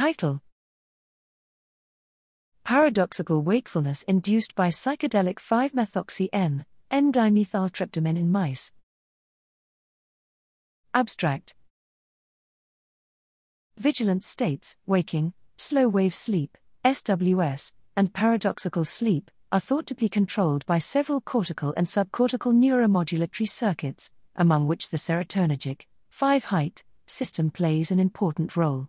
Title Paradoxical wakefulness induced by psychedelic 5 methoxy N, N dimethyltryptamine in mice. Abstract Vigilance states, waking, slow wave sleep, SWS, and paradoxical sleep are thought to be controlled by several cortical and subcortical neuromodulatory circuits, among which the serotonergic 5 HT system plays an important role.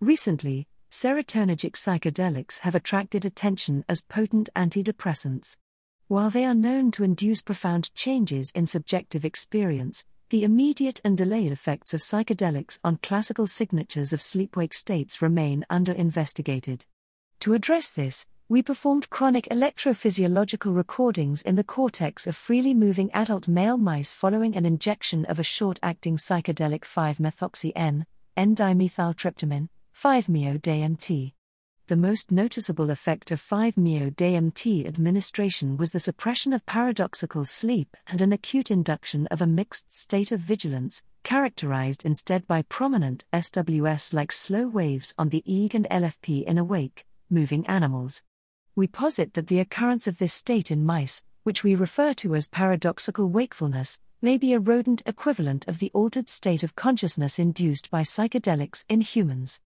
Recently, serotonergic psychedelics have attracted attention as potent antidepressants. While they are known to induce profound changes in subjective experience, the immediate and delayed effects of psychedelics on classical signatures of sleep-wake states remain under investigated. To address this, we performed chronic electrophysiological recordings in the cortex of freely moving adult male mice following an injection of a short acting psychedelic 5 methoxy N, N dimethyltryptamine, 5 meo DMT. The most noticeable effect of 5 meo DMT administration was the suppression of paradoxical sleep and an acute induction of a mixed state of vigilance, characterized instead by prominent SWS like slow waves on the EEG and LFP in awake, moving animals. We posit that the occurrence of this state in mice, which we refer to as paradoxical wakefulness, may be a rodent equivalent of the altered state of consciousness induced by psychedelics in humans.